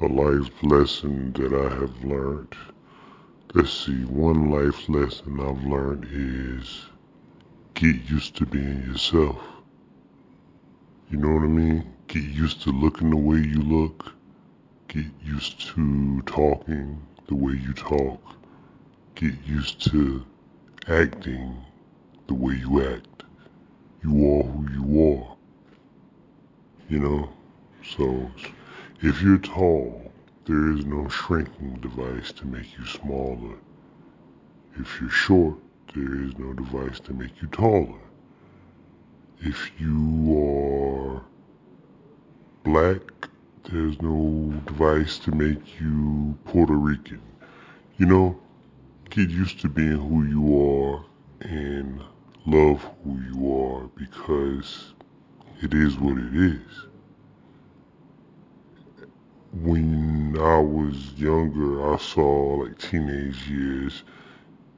a life lesson that I have learned. Let's see, one life lesson I've learned is get used to being yourself. You know what I mean? Get used to looking the way you look. Get used to talking the way you talk. Get used to acting the way you act. You are who you are. You know? So, if you're tall, there is no shrinking device to make you smaller. If you're short, there is no device to make you taller. If you are black, there's no device to make you Puerto Rican. You know, get used to being who you are and love who you are because it is what it is. When I was younger, I saw like teenage years,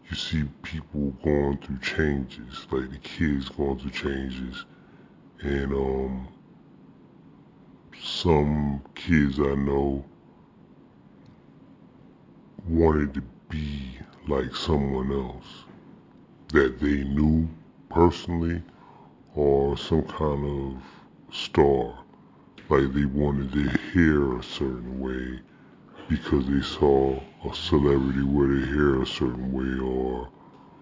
you see people going through changes, like the kids going through changes. And um, some kids I know wanted to be like someone else that they knew personally or some kind of star. Like they wanted their hair a certain way because they saw a celebrity wear their hair a certain way or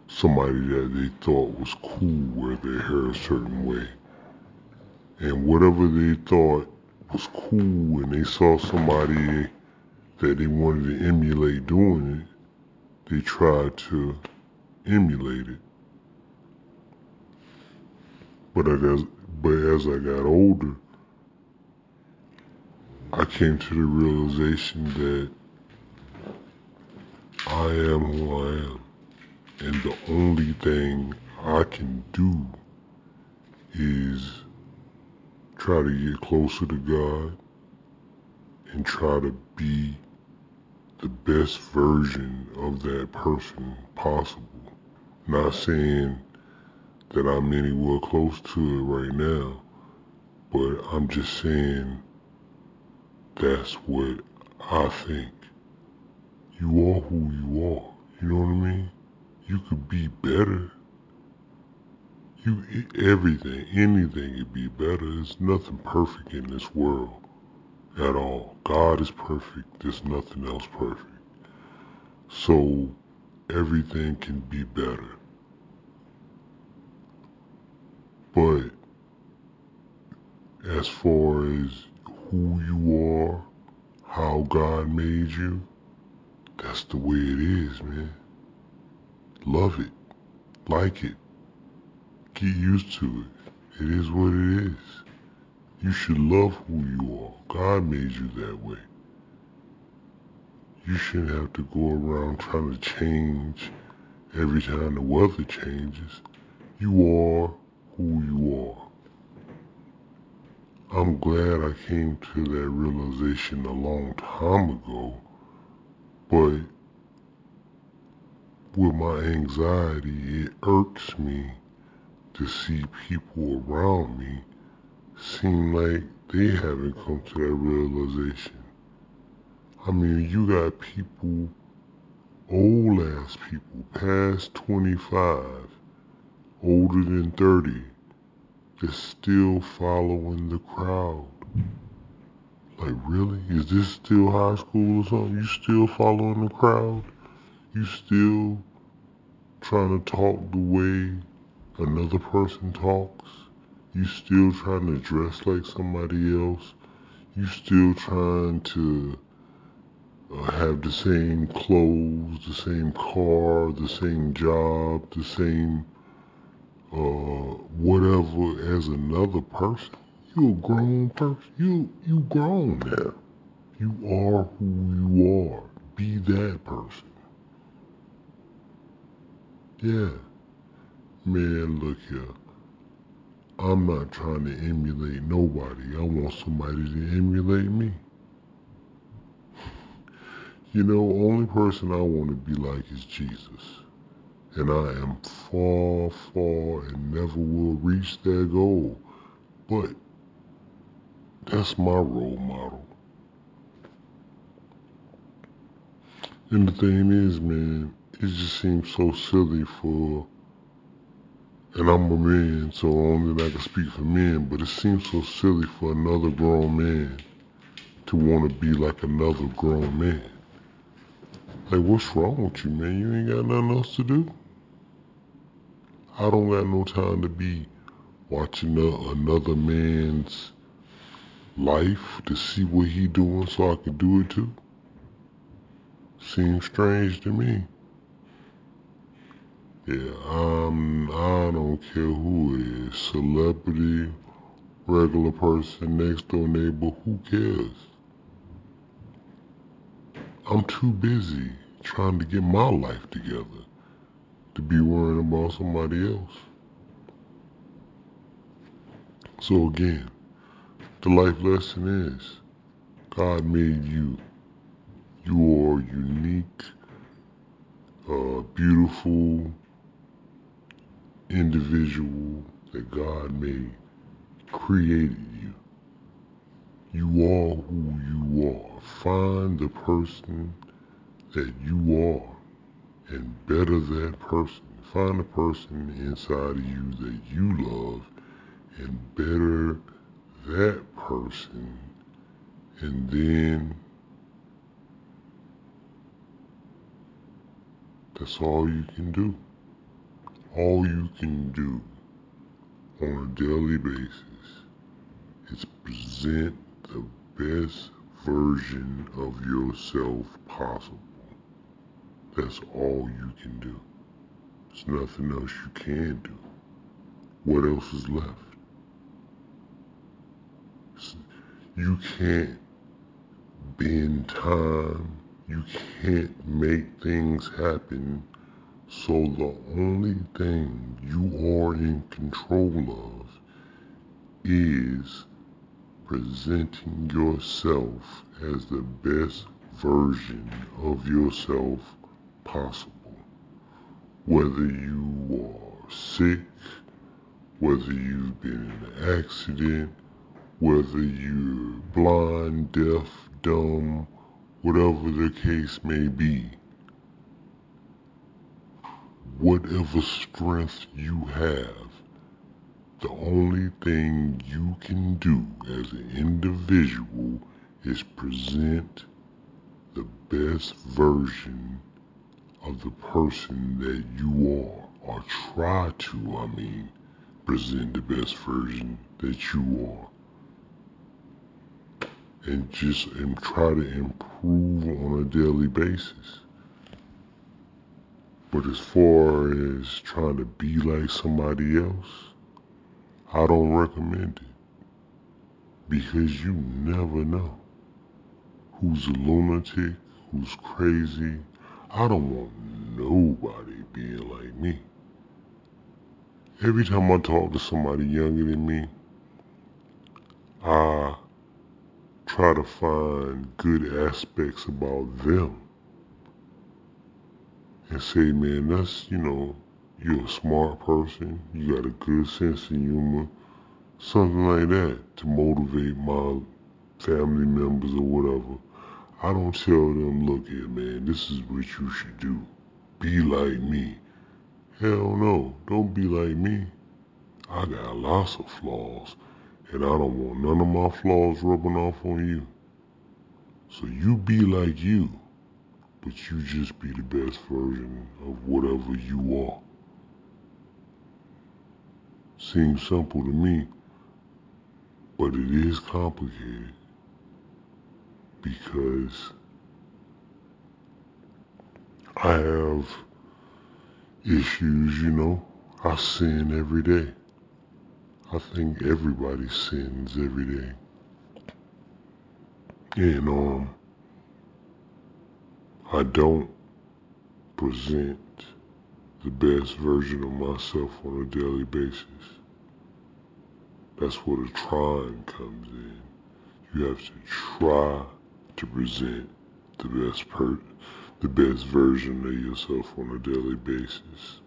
somebody that they thought was cool wear their hair a certain way. And whatever they thought was cool and they saw somebody that they wanted to emulate doing it, they tried to emulate it. But as, but as I got older, I came to the realization that I am who I am. And the only thing I can do is try to get closer to God and try to be the best version of that person possible. Not saying that I'm anywhere close to it right now, but I'm just saying that's what I think. You are who you are. You know what I mean? You could be better. You everything, anything could be better. There's nothing perfect in this world at all. God is perfect. There's nothing else perfect. So everything can be better. But as far as who you are, how God made you, that's the way it is, man. Love it. Like it. Get used to it. It is what it is. You should love who you are. God made you that way. You shouldn't have to go around trying to change every time the weather changes. You are who you are. I'm glad I came to that realization a long time ago, but with my anxiety, it irks me to see people around me seem like they haven't come to that realization. I mean, you got people, old ass people, past 25, older than 30, that's still following the crowd. Like, really? Is this still high school or something? You still following the crowd? You still trying to talk the way another person talks? You still trying to dress like somebody else? You still trying to uh, have the same clothes, the same car, the same job, the same uh, whatever as another person? You a grown person. You you grown now. You are who you are. Be that person. Yeah. Man, look here. I'm not trying to emulate nobody. I want somebody to emulate me. You know, only person I want to be like is Jesus. And I am far, far and never will reach that goal. But that's my role model. And the thing is, man, it just seems so silly for, and I'm a man, so only I can speak for men, but it seems so silly for another grown man to want to be like another grown man. Like, what's wrong with you, man? You ain't got nothing else to do. I don't got no time to be watching a, another man's life to see what he doing so I can do it too. Seems strange to me. Yeah, um, I don't care who it is, celebrity, regular person, next door neighbor, who cares? I'm too busy trying to get my life together to be worrying about somebody else. So again, the life lesson is God made you. You are unique, uh, beautiful individual that God made, created you. You are who you are. Find the person that you are and better that person. Find the person inside of you that you love and better that person. And then that's all you can do. All you can do on a daily basis is present the best version of yourself possible. That's all you can do. There's nothing else you can do. What else is left? You can't bend time. You can't make things happen. So the only thing you are in control of is presenting yourself as the best version of yourself possible. Whether you are sick, whether you've been in an accident, whether you're blind, deaf, dumb, whatever the case may be, whatever strength you have, the only thing you can do as an individual is present the best version of the person that you are, or try to, I mean, present the best version that you are. And just and try to improve on a daily basis. But as far as trying to be like somebody else, I don't recommend it. Because you never know who's a lunatic, who's crazy. I don't want nobody being like me. Every time I talk to somebody younger than me, I try to find good aspects about them and say, man, that's, you know, you're a smart person, you got a good sense of humor, something like that to motivate my family members or whatever. I don't tell them, look here, man, this is what you should do. Be like me. Hell no, don't be like me. I got lots of flaws, and I don't want none of my flaws rubbing off on you. So you be like you, but you just be the best version of whatever you are. Seems simple to me, but it is complicated because I have issues, you know. I sin every day. I think everybody sins every day. And um I don't present the best version of myself on a daily basis. That's where the trying comes in. You have to try to present the best per the best version of yourself on a daily basis.